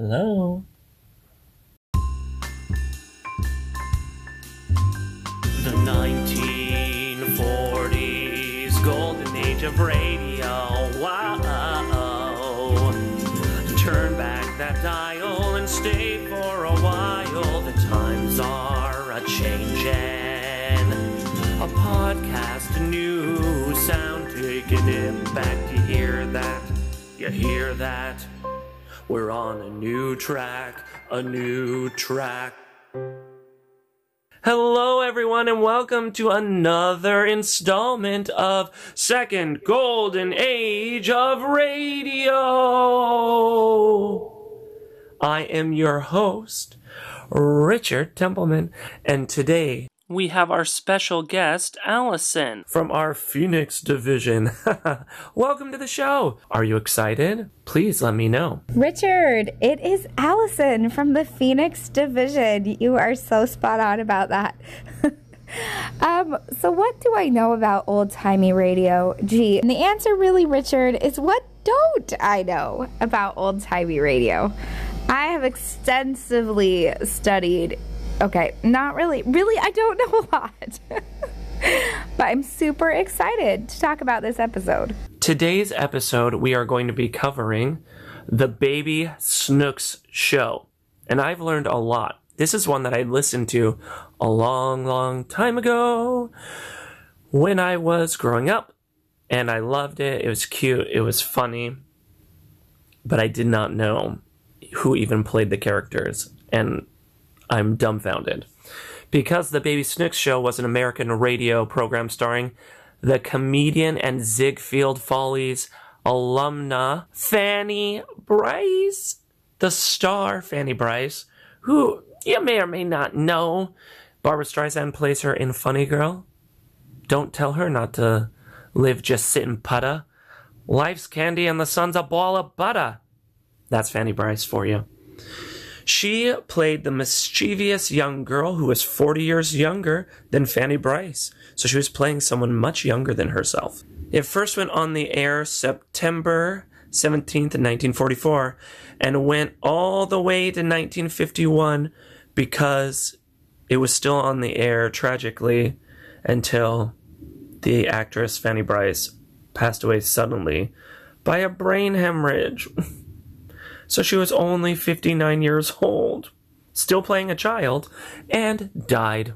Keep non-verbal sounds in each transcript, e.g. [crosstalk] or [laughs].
Hello. The 1940s, golden age of radio. Wow. Turn back that dial and stay for a while. The times are a changing. A podcast, new sound, taking it back. You hear that? You hear that? We're on a new track, a new track. Hello, everyone, and welcome to another installment of Second Golden Age of Radio. I am your host, Richard Templeman, and today we have our special guest, Allison, from our Phoenix division. [laughs] welcome to the show. Are you excited? Please let me know. Richard, it is Allison from the Phoenix Division. You are so spot on about that. [laughs] um, so, what do I know about old timey radio? Gee, and the answer, really, Richard, is what don't I know about old timey radio? I have extensively studied. Okay, not really. Really, I don't know a lot. [laughs] but I'm super excited to talk about this episode. Today's episode, we are going to be covering the Baby Snooks show. And I've learned a lot. This is one that I listened to a long, long time ago when I was growing up. And I loved it. It was cute. It was funny. But I did not know who even played the characters. And I'm dumbfounded. Because the Baby Snooks show was an American radio program starring the comedian and Ziegfeld Follies alumna Fanny Brice, the star Fanny Brice, who you may or may not know. Barbra Streisand plays her in Funny Girl. Don't tell her not to live just sitting putta. Life's candy and the sun's a ball of butter. That's Fanny Brice for you. She played the mischievous young girl who was 40 years younger than Fanny Brice, so she was playing someone much younger than herself. It first went on the air September 17th, 1944, and went all the way to 1951 because it was still on the air, tragically, until the actress Fanny Brice passed away suddenly by a brain hemorrhage. [laughs] so she was only 59 years old, still playing a child, and died.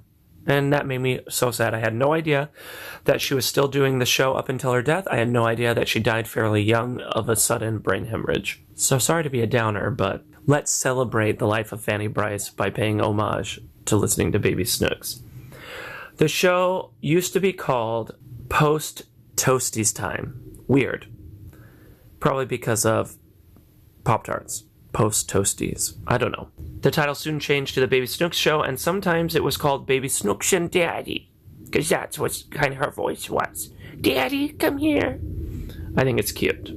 And that made me so sad. I had no idea that she was still doing the show up until her death. I had no idea that she died fairly young of a sudden brain hemorrhage. So sorry to be a downer, but let's celebrate the life of Fanny Brice by paying homage to listening to Baby Snooks. The show used to be called Post Toasties Time. Weird. Probably because of Pop Tarts. Post Toasties. I don't know. The title soon changed to the Baby Snooks show, and sometimes it was called Baby Snooks and Daddy, because that's what kind of her voice was. Daddy, come here. I think it's cute.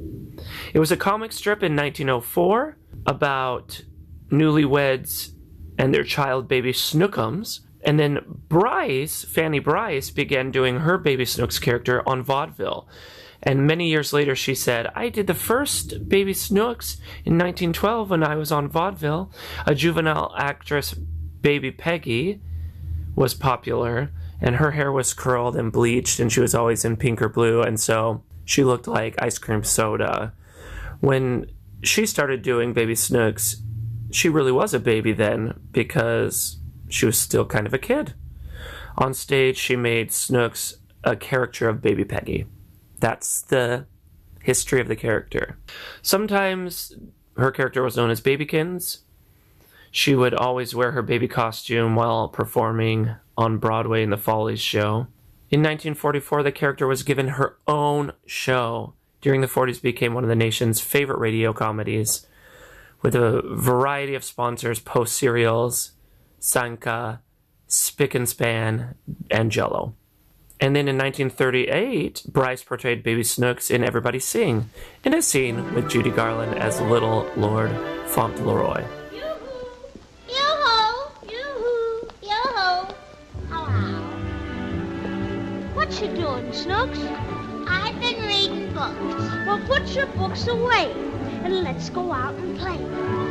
It was a comic strip in 1904 about newlyweds and their child baby Snookums. And then Brice, Fanny Brice, began doing her Baby Snooks character on vaudeville. And many years later, she said, I did the first Baby Snooks in 1912 when I was on vaudeville. A juvenile actress, Baby Peggy, was popular, and her hair was curled and bleached, and she was always in pink or blue, and so she looked like ice cream soda. When she started doing Baby Snooks, she really was a baby then because she was still kind of a kid. On stage, she made Snooks a character of Baby Peggy. That's the history of the character. Sometimes her character was known as Babykins. She would always wear her baby costume while performing on Broadway in the Follies show. In 1944, the character was given her own show. During the 40s, became one of the nation's favorite radio comedies, with a variety of sponsors: Post cereals, Sanka, Spick and Span, and Jello. And then in 1938, Brice portrayed Baby Snooks in Everybody Sing, in a scene with Judy Garland as Little Lord Fauntleroy. What you doing, Snooks? I've been reading books. Well, put your books away and let's go out and play.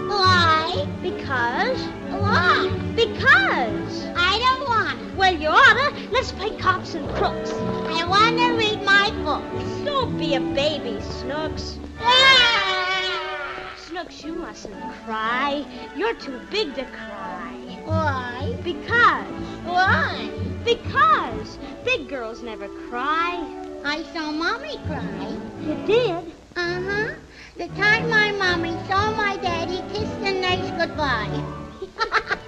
Why? Why? Because. Why? Because. I don't want. Well, you oughta. Let's play cops and crooks. I want to read my books. Don't be a baby, Snooks. Ah! Snooks, you mustn't cry. You're too big to cry. Why? Because. Why? Because. Big girls never cry. I saw Mommy cry. You did? Uh-huh. The time my mommy saw my daddy kiss the nurse goodbye. [laughs]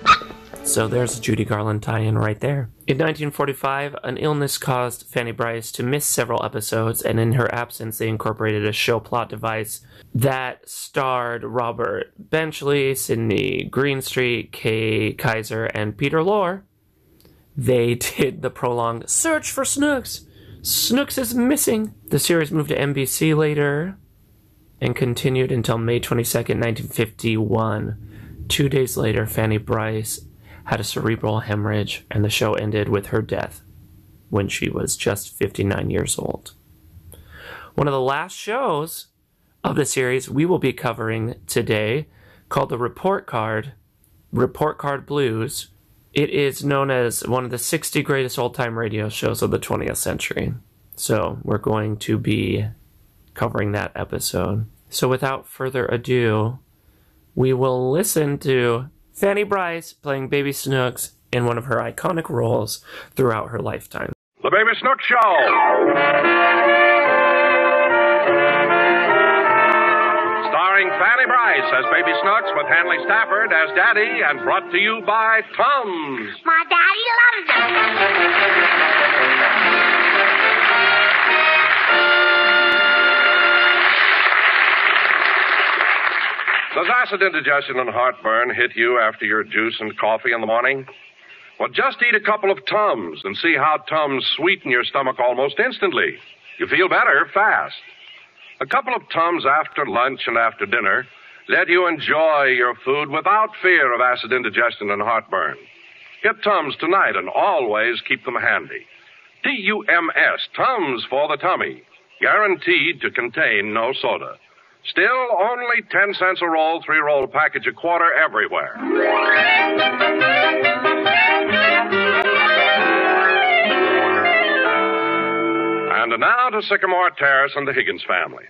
So there's a Judy Garland tie in right there. In 1945, an illness caused Fanny Brice to miss several episodes, and in her absence, they incorporated a show plot device that starred Robert Benchley, Sidney Greenstreet, Kay Kyser, and Peter Lorre. They [laughs] did the prolonged search for Snooks. Snooks is missing. The series moved to NBC later and continued until May 22nd, 1951. Two days later, Fanny Brice had a cerebral hemorrhage, and the show ended with her death when she was just 59 years old. One of the last shows of the series we will be covering today, called The Report Card, Report Card Blues, it is known as one of the 60 greatest old time radio shows of the 20th century. So we're going to be covering that episode. So without further ado, we will listen to Fanny Brice playing Baby Snooks in one of her iconic roles throughout her lifetime. The Baby Snook Show. Starring Fanny Brice as Baby Snooks with Hanley Stafford as Daddy and brought to you by Tums. My daddy loves it. Does acid indigestion and heartburn hit you after your juice and coffee in the morning? Well, just eat a couple of Tums and see how Tums sweeten your stomach almost instantly. You feel better fast. A couple of Tums after lunch and after dinner let you enjoy your food without fear of acid indigestion and heartburn. Get Tums tonight and always keep them handy. T U M S, Tums for the tummy. Guaranteed to contain no soda. Still only 10 cents a roll, three roll package a quarter everywhere. And now to Sycamore Terrace and the Higgins family.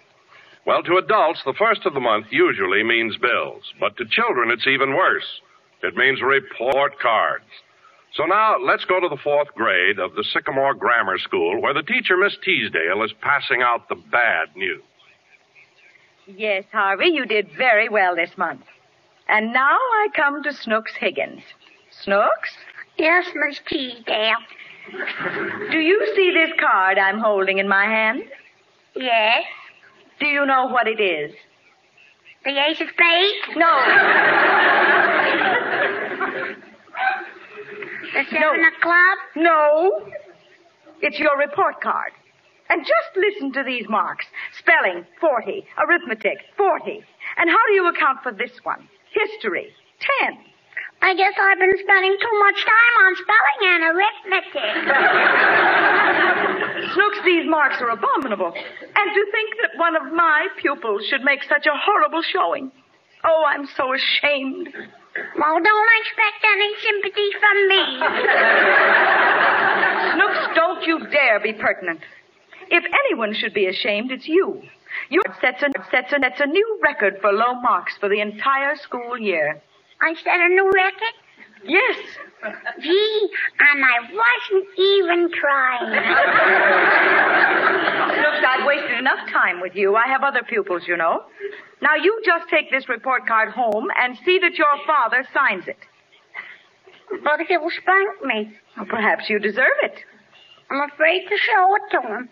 Well, to adults, the first of the month usually means bills, but to children, it's even worse. It means report cards. So now let's go to the fourth grade of the Sycamore Grammar School, where the teacher, Miss Teasdale, is passing out the bad news. Yes, Harvey, you did very well this month. And now I come to Snooks Higgins. Snooks, Yes, Miss Teasdale. do you see this card I'm holding in my hand? Yes. Do you know what it is? The ace of spades? No. The seven of clubs? No. It's your report card. And just listen to these marks. Spelling, 40. Arithmetic, 40. And how do you account for this one? History, 10. I guess I've been spending too much time on spelling and arithmetic. [laughs] Snooks, these marks are abominable. And to think that one of my pupils should make such a horrible showing. Oh, I'm so ashamed. well, don't expect any sympathy from me. [laughs] Snooks, don't you dare be pertinent. If anyone should be ashamed, it's you. You sets a, sets a, sets a new record for low marks for the entire school year. I set a new record? Yes. Gee, and I wasn't even trying. Snooks, I've wasted enough time with you. I have other pupils, you know. Now you just take this report card home and see that your father signs it. but he'll spank me. Well, perhaps you deserve it. I'm afraid to show it to him.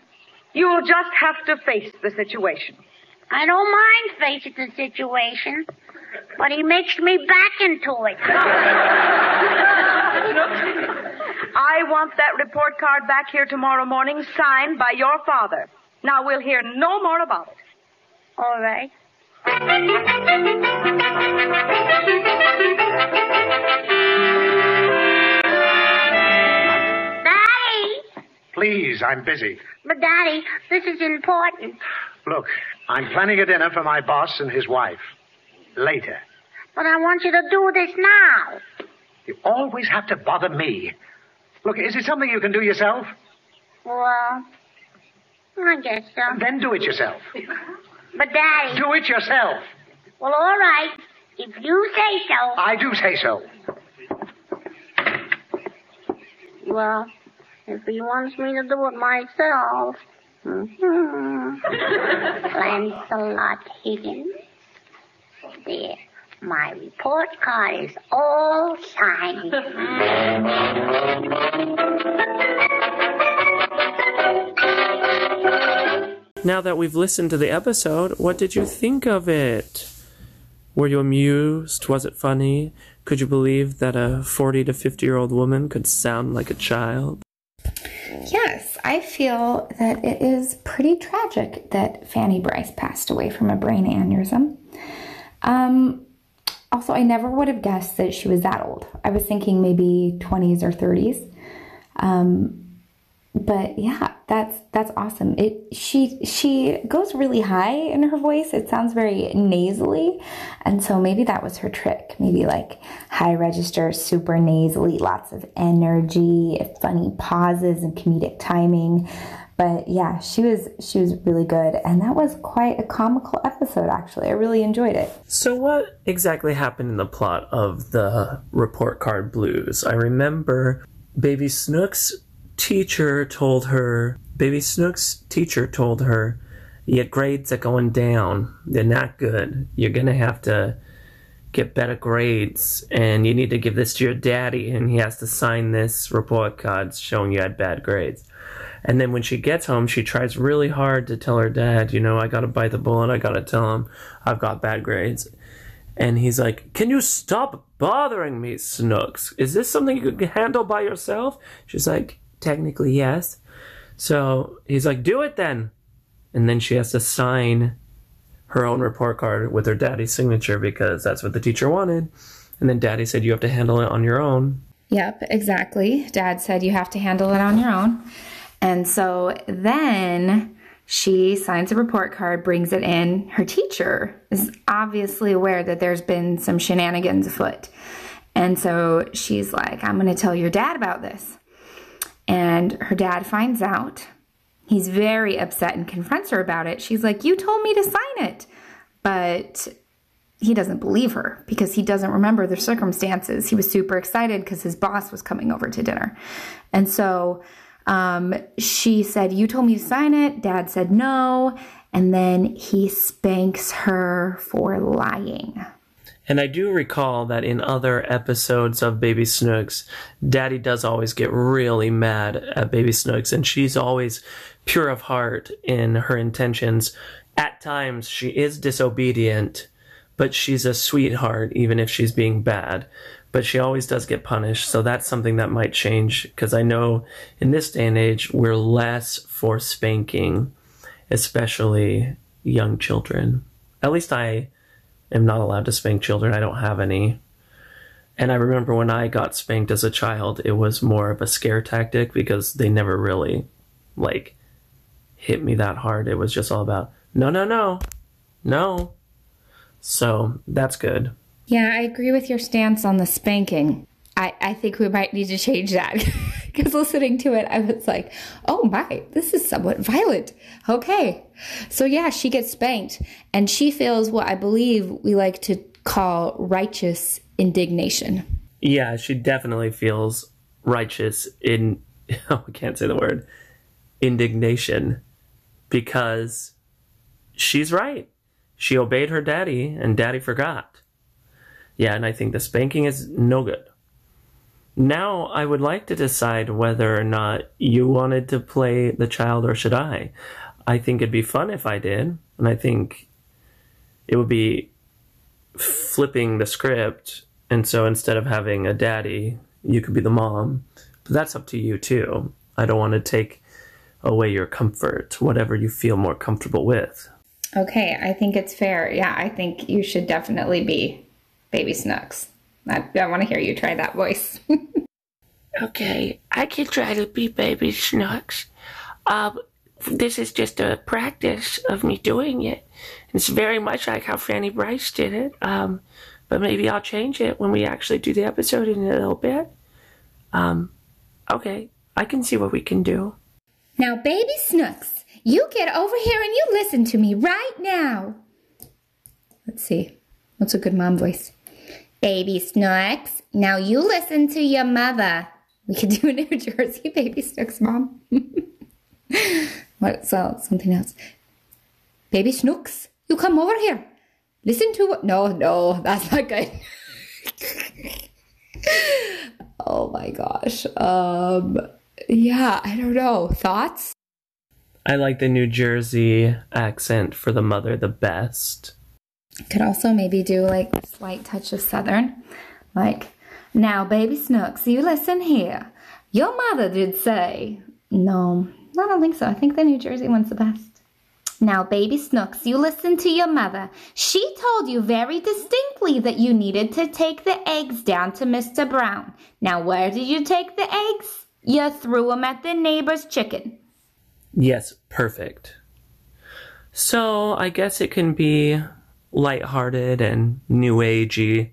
You'll just have to face the situation. I don't mind facing the situation, but he makes me back into it. [laughs] I want that report card back here tomorrow morning signed by your father. Now we'll hear no more about it. All right. [laughs] Please, I'm busy. But Daddy, this is important. Look, I'm planning a dinner for my boss and his wife. Later. But I want you to do this now. You always have to bother me. Look, is it something you can do yourself? Well, I guess so. Then do it yourself. But, Daddy. Do it yourself. Well, all right. If you say so. I do say so. Well, if he wants me to do it myself. Mm-hmm. [laughs] Lancelot Higgins. There. My report card is all signed. Now that we've listened to the episode, what did you think of it? Were you amused? Was it funny? Could you believe that a 40 to 50 year old woman could sound like a child? Yes, I feel that it is pretty tragic that Fanny Brice passed away from a brain aneurysm. Um, also, I never would have guessed that she was that old. I was thinking maybe 20s or 30s. Um, but yeah, that's that's awesome. It she she goes really high in her voice. It sounds very nasally, and so maybe that was her trick. Maybe like high register, super nasally, lots of energy, funny pauses, and comedic timing. But yeah, she was she was really good, and that was quite a comical episode. Actually, I really enjoyed it. So, what exactly happened in the plot of the report card blues? I remember Baby Snook's teacher told her, Baby Snook's teacher told her, your grades are going down. They're not good. You're going to have to get better grades, and you need to give this to your daddy, and he has to sign this report card showing you had bad grades. And then when she gets home, she tries really hard to tell her dad, you know, I got to bite the bullet. I got to tell him I've got bad grades. And he's like, Can you stop bothering me, Snooks? Is this something you can handle by yourself? She's like, Technically, yes. So he's like, Do it then. And then she has to sign her own report card with her daddy's signature because that's what the teacher wanted. And then daddy said, You have to handle it on your own. Yep, exactly. Dad said you have to handle it on your own. And so then she signs a report card, brings it in. Her teacher is obviously aware that there's been some shenanigans afoot. And so she's like, I'm going to tell your dad about this. And her dad finds out. He's very upset and confronts her about it. She's like, You told me to sign it. But he doesn't believe her because he doesn't remember the circumstances. He was super excited because his boss was coming over to dinner. And so um, she said, You told me to sign it. Dad said no. And then he spanks her for lying. And I do recall that in other episodes of Baby Snooks, Daddy does always get really mad at Baby Snooks, and she's always pure of heart in her intentions. At times, she is disobedient, but she's a sweetheart, even if she's being bad. But she always does get punished, so that's something that might change, because I know in this day and age, we're less for spanking, especially young children. At least I am not allowed to spank children. I don't have any. And I remember when I got spanked as a child, it was more of a scare tactic because they never really, like, hit me that hard. It was just all about, no, no, no, no. So that's good. Yeah, I agree with your stance on the spanking. I, I think we might need to change that [laughs] because listening to it, I was like, oh my, this is somewhat violent. Okay. So, yeah, she gets spanked and she feels what I believe we like to call righteous indignation. Yeah, she definitely feels righteous in, [laughs] oh, I can't say the word, indignation because she's right. She obeyed her daddy and daddy forgot. Yeah, and I think the spanking is no good. Now I would like to decide whether or not you wanted to play the child or should I. I think it'd be fun if I did, and I think it would be flipping the script. And so instead of having a daddy, you could be the mom. But that's up to you too. I don't want to take away your comfort, whatever you feel more comfortable with. Okay, I think it's fair. Yeah, I think you should definitely be Baby Snooks. I, I want to hear you try that voice. [laughs] okay, I can try to be Baby Snooks. Um, this is just a practice of me doing it. It's very much like how Fanny Brice did it. Um, but maybe I'll change it when we actually do the episode in a little bit. Um, okay, I can see what we can do. Now, baby Snooks, you get over here and you listen to me right now. Let's see. What's a good mom voice? Baby Snooks, now you listen to your mother. We could do a New [laughs] Jersey Baby Snooks mom. what? So something else. Baby Snooks, you come over here. Listen to what? No, no, that's not good. [laughs] oh my gosh. Um, yeah, I don't know. Thoughts? I like the New Jersey accent for the mother the best. Could also maybe do like a slight touch of Southern. Like, now, baby Snooks, you listen here. Your mother did say. No, I don't think so. I think the New Jersey one's the best. Now, baby Snooks, you listen to your mother. She told you very distinctly that you needed to take the eggs down to Mr. Brown. Now, where did you take the eggs? You threw them at the neighbor's chicken. Yes, perfect. So I guess it can be lighthearted and new agey.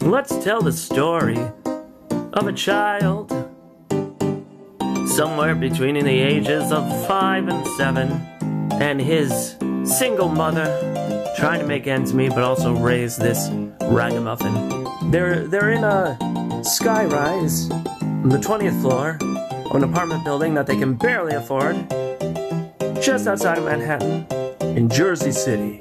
Let's tell the story of a child somewhere between the ages of five and seven and his single mother trying to make ends meet but also raise this ragamuffin. They're they're in a skyrise on the 20th floor of an apartment building that they can barely afford just outside of Manhattan in Jersey City.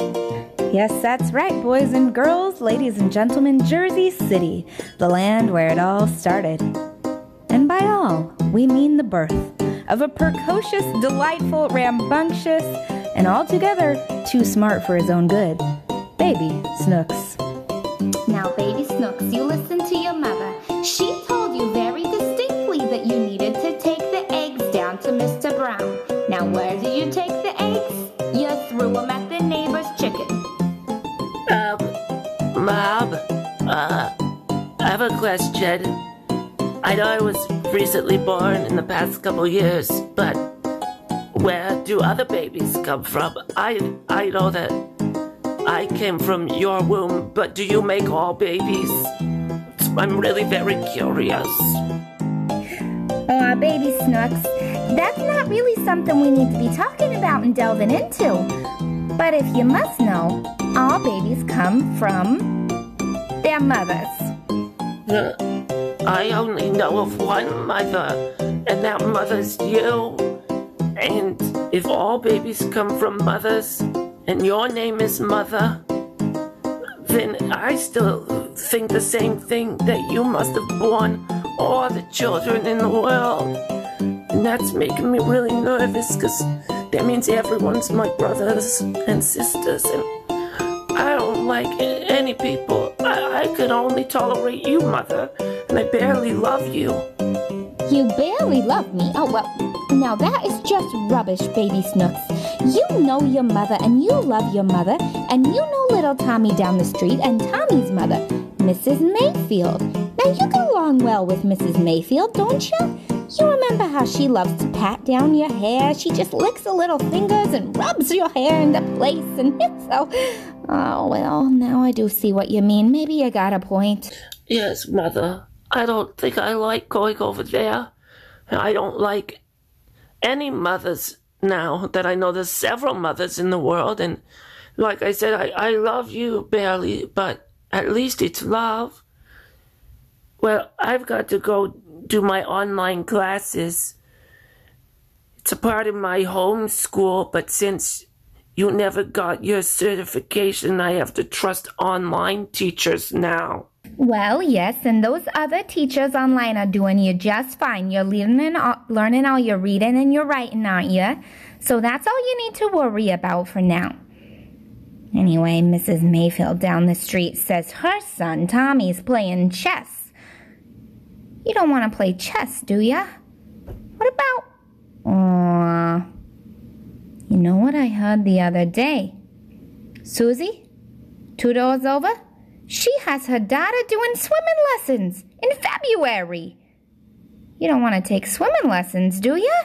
Yes, that's right, boys and girls, ladies and gentlemen, Jersey City, the land where it all started. And by all, we mean the birth of a precocious, delightful, rambunctious, and altogether too smart for his own good, baby Snooks. Now, baby Snooks, you listen to your mother. She told Now, where did you take the eggs? You threw them at the neighbor's chicken. Um, Mom, uh, I have a question. I know I was recently born in the past couple years, but where do other babies come from? I I know that I came from your womb, but do you make all babies? I'm really very curious. Aw, baby Snooks, that's not really something we need to be talking about and delving into. But if you must know, all babies come from their mothers. I only know of one mother, and that mother's you. And if all babies come from mothers, and your name is Mother, then I still think the same thing that you must have born all the children in the world. And that's making me really nervous because that means everyone's my brothers and sisters, and I don't like any people. I, I can only tolerate you, Mother, and I barely love you. You barely love me. Oh, well, now that is just rubbish, baby Snooks. You know your mother and you love your mother, and you know little Tommy down the street and Tommy's mother, Mrs. Mayfield. Now you get along well with Mrs. Mayfield, don't you? You remember how she loves to pat down your hair? She just licks her little fingers and rubs your hair into place, and [laughs] it's so. Oh, well, now I do see what you mean. Maybe you got a point. Yes, Mother. I don't think I like going over there. I don't like any mothers now that I know there's several mothers in the world. And like I said, I, I love you barely, but at least it's love. Well, I've got to go do my online classes. It's a part of my home school, but since you never got your certification, I have to trust online teachers now. Well, yes, and those other teachers online are doing you just fine. You're learning all, learning all your reading and your writing, aren't you? So that's all you need to worry about for now. Anyway, Mrs. Mayfield down the street says her son Tommy's playing chess. You don't want to play chess, do ya? What about? Aw. You know what I heard the other day? Susie, two doors over, she has her daughter doing swimming lessons in February. You don't want to take swimming lessons, do you?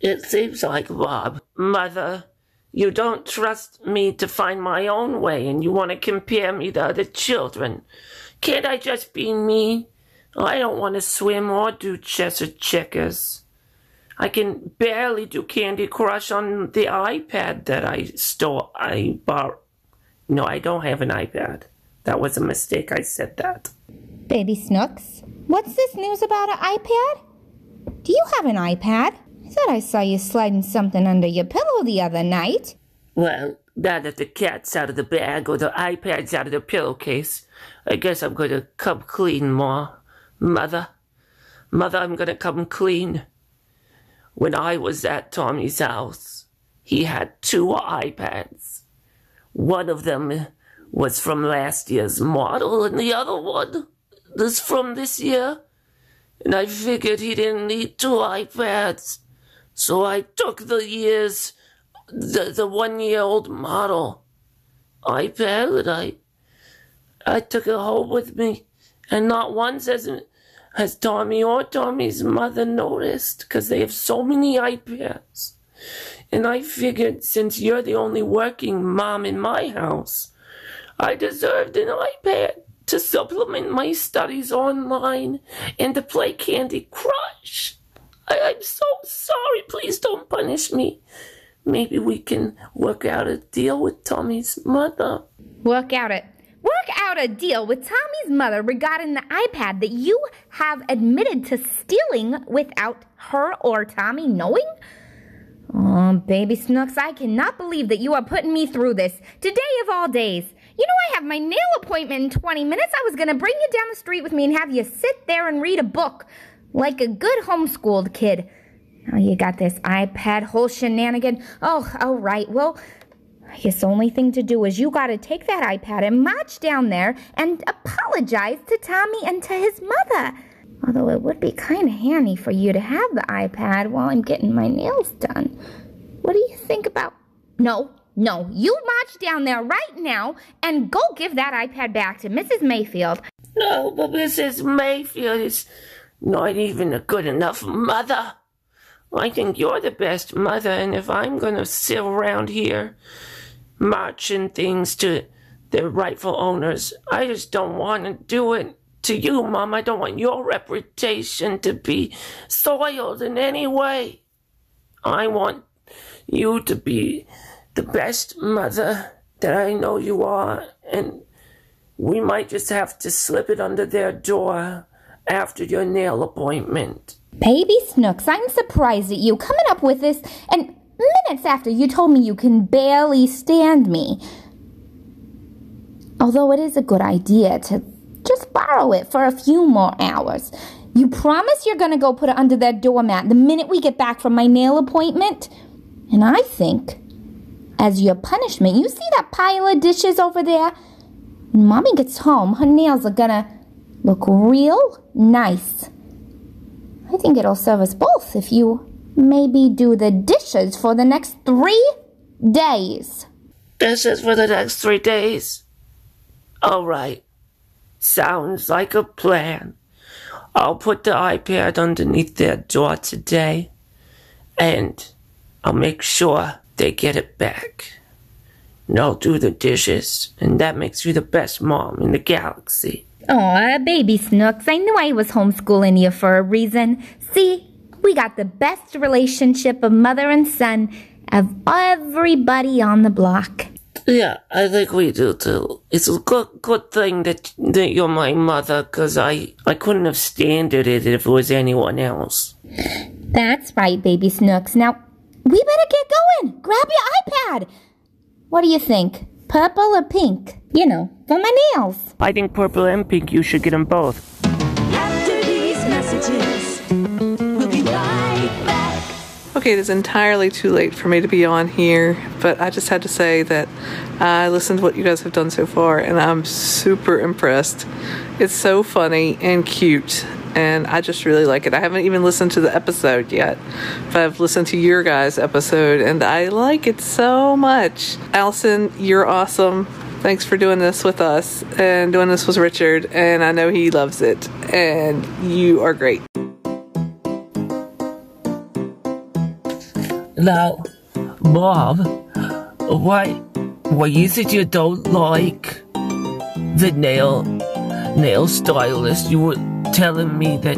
It seems like, Bob, Mother, you don't trust me to find my own way and you want to compare me to other children. Can't I just be me? Oh, I don't want to swim or do chess or checkers. I can barely do Candy Crush on the iPad that I stole. I bought. No, I don't have an iPad. That was a mistake. I said that. Baby Snooks, what's this news about an iPad? Do you have an iPad? I thought I saw you sliding something under your pillow the other night. Well, now that the cat's out of the bag or the iPad's out of the pillowcase, I guess I'm going to come clean, Ma. Mother. Mother, I'm going to come clean. When I was at Tommy's house, he had two iPads. One of them was from last year's model, and the other one is from this year. And I figured he didn't need two iPads. So I took the year's, the, the one year old model iPad and I, I took it home with me. And not once has, has Tommy or Tommy's mother noticed because they have so many iPads. And I figured since you're the only working mom in my house, I deserved an iPad to supplement my studies online and to play Candy Crush. I, am so sorry. Please don't punish me. Maybe we can work out a deal with Tommy's mother. Work out it. Work out a deal with Tommy's mother regarding the iPad that you have admitted to stealing without her or Tommy knowing? Oh, baby Snooks, I cannot believe that you are putting me through this. Today of all days. You know, I have my nail appointment in 20 minutes. I was going to bring you down the street with me and have you sit there and read a book like a good homeschooled kid. Now you got this iPad whole shenanigan. Oh, all right. Well, The only thing to do is you got to take that iPad and march down there and apologize to Tommy and to his mother. Although it would be kind of handy for you to have the iPad while I'm getting my nails done. What do you think about? No, no, you march down there right now and go give that iPad back to Mrs. Mayfield. No, but Mrs. Mayfield is not even a good enough mother. I think you're the best mother, and if I'm gonna sit around here marching things to their rightful owners, I just don't want to do it to you, Mom. I don't want your reputation to be soiled in any way. I want you to be the best mother that I know you are, and we might just have to slip it under their door after your nail appointment. Baby Snooks, I'm surprised at you coming up with this, and minutes after you told me you can barely stand me. Although it is a good idea to just borrow it for a few more hours. You promise you're gonna go put it under that doormat the minute we get back from my nail appointment? And I think, as your punishment, you see that pile of dishes over there? When mommy gets home, her nails are gonna look real nice. I think it'll serve us both if you maybe do the dishes for the next three days. Dishes for the next three days? All right. Sounds like a plan. I'll put the iPad underneath their door today, and I'll make sure they get it back. And I'll do the dishes, and that makes you the best mom in the galaxy. Aw, baby Snooks, I knew I was homeschooling you for a reason. See, we got the best relationship of mother and son of everybody on the block. Yeah, I think we do too. It's a good, good thing that, that you're my mother, because I, I couldn't have standed it if it was anyone else. That's right, baby Snooks. Now, we better get going. Grab your iPad. What do you think? Purple or pink? You know, for my nails. I think purple and pink, you should get them both. After these messages, Okay, it is entirely too late for me to be on here, but I just had to say that I listened to what you guys have done so far, and I'm super impressed. It's so funny and cute, and I just really like it. I haven't even listened to the episode yet, but I've listened to your guys' episode, and I like it so much. Allison, you're awesome. Thanks for doing this with us and doing this with Richard. And I know he loves it. And you are great. Now, Bob, why, why is it you don't like the nail, nail stylist? You were telling me that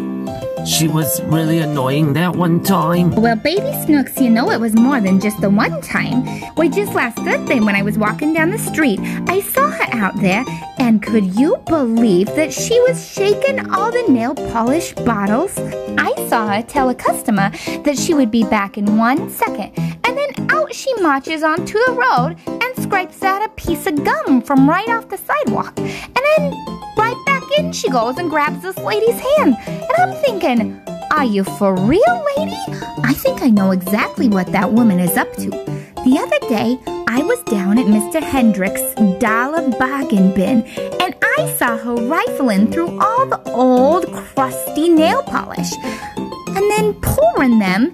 she was really annoying that one time. Well, baby Snooks, you know it was more than just the one time. Why, just last Thursday when I was walking down the street, I saw her out there, and could you believe that she was shaking all the nail polish bottles? I saw her tell a customer that she would be back in one second, and then out she marches onto the road scrapes out a piece of gum from right off the sidewalk. And then right back in she goes and grabs this lady's hand. And I'm thinking, are you for real, lady? I think I know exactly what that woman is up to. The other day, I was down at Mr. Hendrick's dollar bargain bin, and I saw her rifling through all the old, crusty nail polish, and then pouring them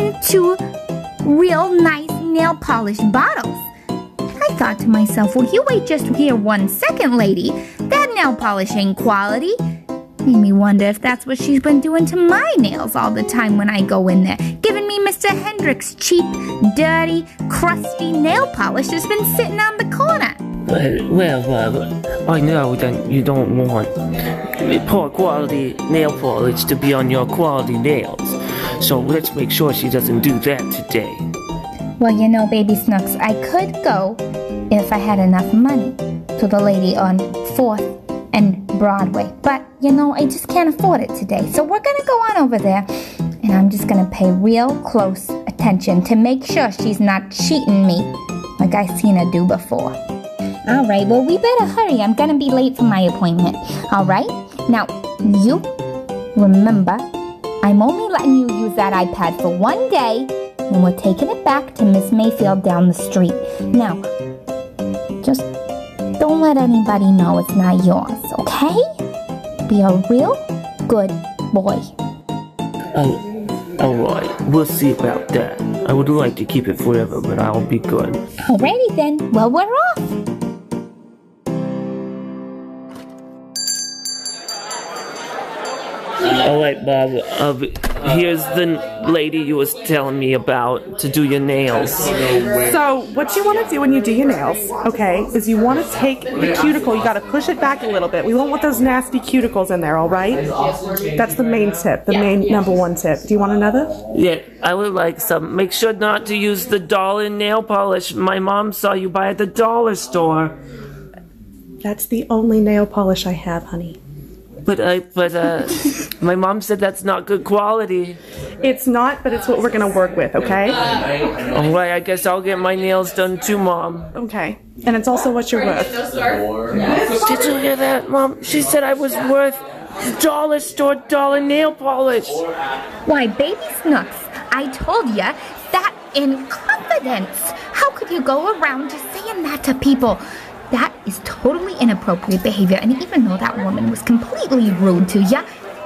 into real nice nail polish bottles. I thought to myself, will you wait just here one second, lady. That nail polish ain't quality. Made me wonder if that's what she's been doing to my nails all the time when I go in there. Giving me Mr. Hendrick's cheap, dirty, crusty nail polish that's been sitting on the corner. Well, well, well, I know that you don't want poor quality nail polish to be on your quality nails. So let's make sure she doesn't do that today. Well, you know, baby Snooks, I could go if I had enough money to the lady on 4th and Broadway. But, you know, I just can't afford it today. So we're gonna go on over there and I'm just gonna pay real close attention to make sure she's not cheating me like I've seen her do before. All right, well, we better hurry. I'm gonna be late for my appointment. All right? Now, you remember, I'm only letting you use that iPad for one day, and we're taking it back to Miss Mayfield down the street. Now, just don't let anybody know it's not yours, okay? Be a real good boy. Oh, alright, we'll see about that. I would like to keep it forever, but I'll be good. Alrighty then. Well, we're off. Alright, Bob, uh, here's the lady you was telling me about to do your nails. So, what you want to do when you do your nails, okay, is you want to take the cuticle, you got to push it back a little bit. We don't want those nasty cuticles in there, all right? That's the main tip, the main number one tip. Do you want another? Yeah, I would like some. Make sure not to use the dollar nail polish my mom saw you buy at the dollar store. That's the only nail polish I have, honey. But I, but uh, my mom said that's not good quality. It's not, but it's what we're going to work with, okay? Alright, I guess I'll get my nails done too, mom. Okay. And it's also what you're worth. Did you hear that, mom? She said I was worth dollar store dollar nail polish. Why, baby Snooks, I told ya that in confidence. How could you go around just saying that to people? That is totally inappropriate behavior, and even though that woman was completely rude to you,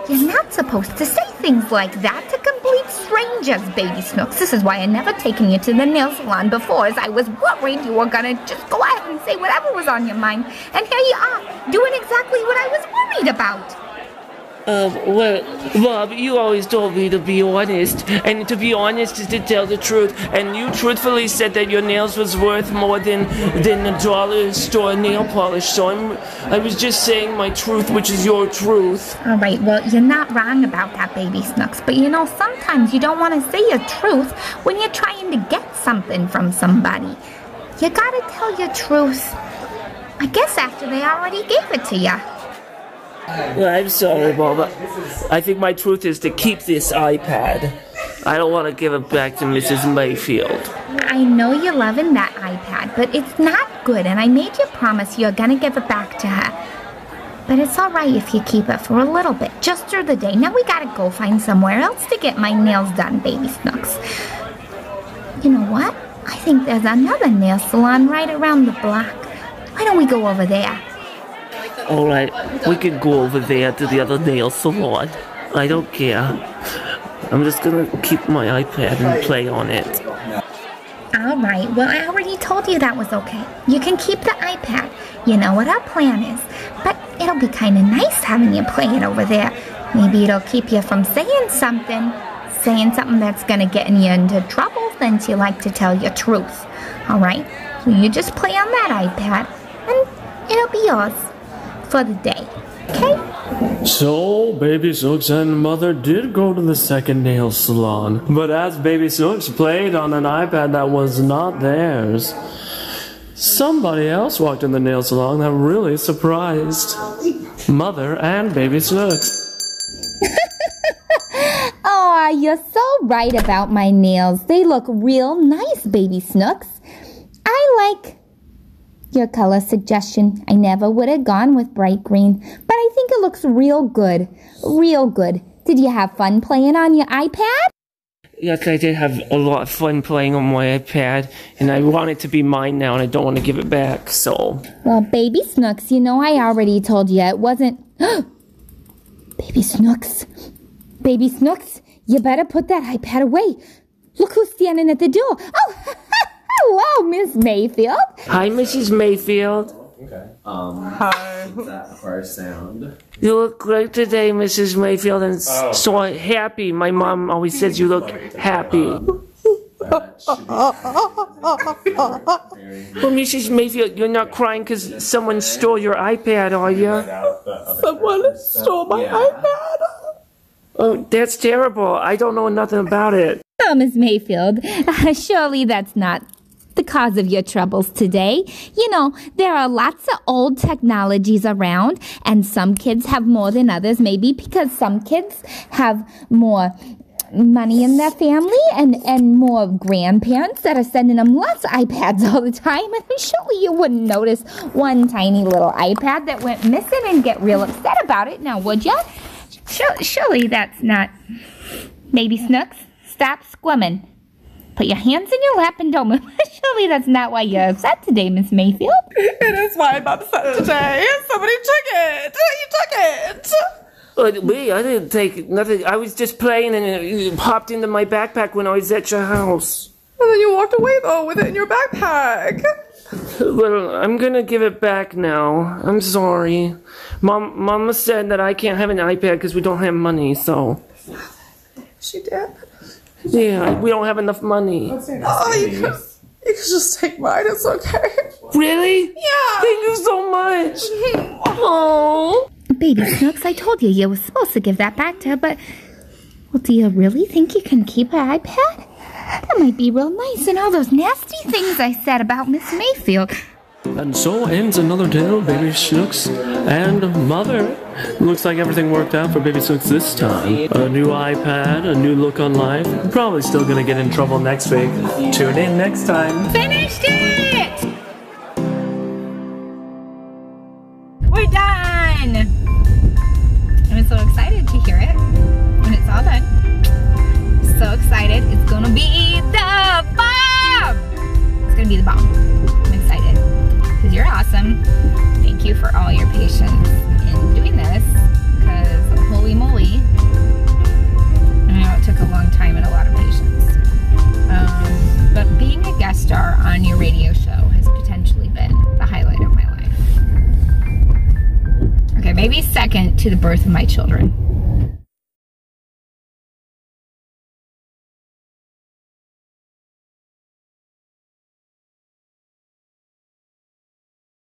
you're not supposed to say things like that to complete strangers, baby Snooks. This is why I never taken you to the nail salon before, as I was worried you were gonna just go ahead and say whatever was on your mind. And here you are, doing exactly what I was worried about. Uh, well, Bob, you always told me to be honest, and to be honest is to tell the truth. And you truthfully said that your nails was worth more than than a dollar store nail polish. So I'm, I was just saying my truth, which is your truth. All right, well, you're not wrong about that, baby Snooks. But you know, sometimes you don't want to say your truth when you're trying to get something from somebody. You gotta tell your truth. I guess after they already gave it to you. Well, I'm sorry, Bob. I think my truth is to keep this iPad. I don't want to give it back to Mrs. Mayfield. I know you're loving that iPad, but it's not good, and I made you promise you're gonna give it back to her. But it's alright if you keep it for a little bit, just through the day. Now we gotta go find somewhere else to get my nails done, baby Snooks. You know what? I think there's another nail salon right around the block. Why don't we go over there? Alright, we can go over there to the other nail salon. I don't care. I'm just gonna keep my iPad and play on it. All right, well, I already told you that was okay. You can keep the iPad. You know what our plan is. But it'll be kind of nice having you play it over there. Maybe it'll keep you from saying something. Saying something that's gonna get you into trouble since you like to tell your truth. All right? So you just play on that iPad, and it'll be yours for the day. Okay? So, Baby Snooks and Mother did go to the second nail salon, but as Baby Snooks played on an iPad that was not theirs, somebody else walked in the nail salon that really surprised Mother and Baby Snooks. Oh, [laughs] you're so right about my nails. They look real nice, baby Snooks. I like your color suggestion. I never would have gone with bright green, but I think it looks real good. Real good. Did you have fun playing on your iPad? Yes, I did have a lot of fun playing on my iPad, and I want it to be mine now, and I don't want to give it back, so. Well, baby Snooks, you know I already told you it wasn't. [gasps] baby Snooks. Baby Snooks, you better put that iPad away. Look who's standing at the door. Oh, [laughs] hello, Miss Mayfield. Hi, Mrs. Mayfield. Okay. Um, Hi. that first sound. You look great today, Mrs. Mayfield, and s- Oh. so happy. My mom always says you look happy. Well, Mrs. Mayfield, you're not crying because someone stole your iPad, are you? Someone stole my iPad. Oh, that's terrible. I don't know nothing about it. Oh, Miss Mayfield, [laughs] surely that's not the cause of your troubles today. You know, there are lots of old technologies around, and some kids have more than others, maybe because some kids have more money in their family and, and more grandparents that are sending them lots of iPads all the time. And surely you wouldn't notice one tiny little iPad that went missing and get real upset about it, now would? Sur- Surely that's not. Baby Snooks, stop squirming. Put your hands in your lap and don't move. [laughs] Surely that's not why you're upset today, Miss Mayfield. [laughs] It is why I'm upset today. Somebody took it. You took it. Uh, wait, I didn't take nothing. I was just playing and it popped into my backpack when I was at your house. And then you walked away though with it in your backpack. Well, I'm gonna give it back now. I'm sorry. Mom, Mama said that I can't have an iPad because we don't have money. So She did. Yeah, we don't have enough money. Oh, you could, you could just take mine. It's okay. Really? Yeah. Thank you so much. Oh. Baby Snooks, I told you you were supposed to give that back to her, but. Well, do you really think you can keep her iPad? That might be real nice and all those nasty things I said about Miss Mayfield. And so ends another tale Baby Snooks and Mother. Looks like everything worked out for Baby Snooks this time. A new iPad, a new look on life. Probably still gonna get in trouble next week. Tune in next time. Finished it! We're done! I'm so excited to hear it when it's all done. So excited. It's gonna be the bomb! It's gonna be the bomb. Because you're awesome. Thank you for all your patience in doing this. Because holy moly. I know it took a long time and a lot of patience. Um, but being a guest star on your radio show has potentially been the highlight of my life. Okay, maybe second to the birth of my children.